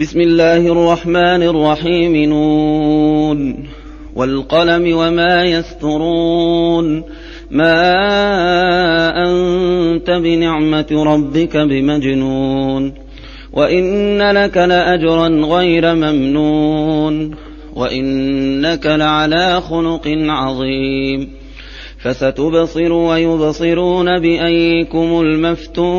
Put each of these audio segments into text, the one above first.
بسم الله الرحمن الرحيم. نون. والقلم وما يسترون. ما أنت بنعمة ربك بمجنون. وإن لك لأجرا غير ممنون. وإنك لعلى خلق عظيم. فستبصر ويبصرون بأيكم المفتون.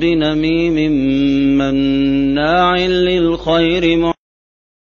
بنميم مناع للخير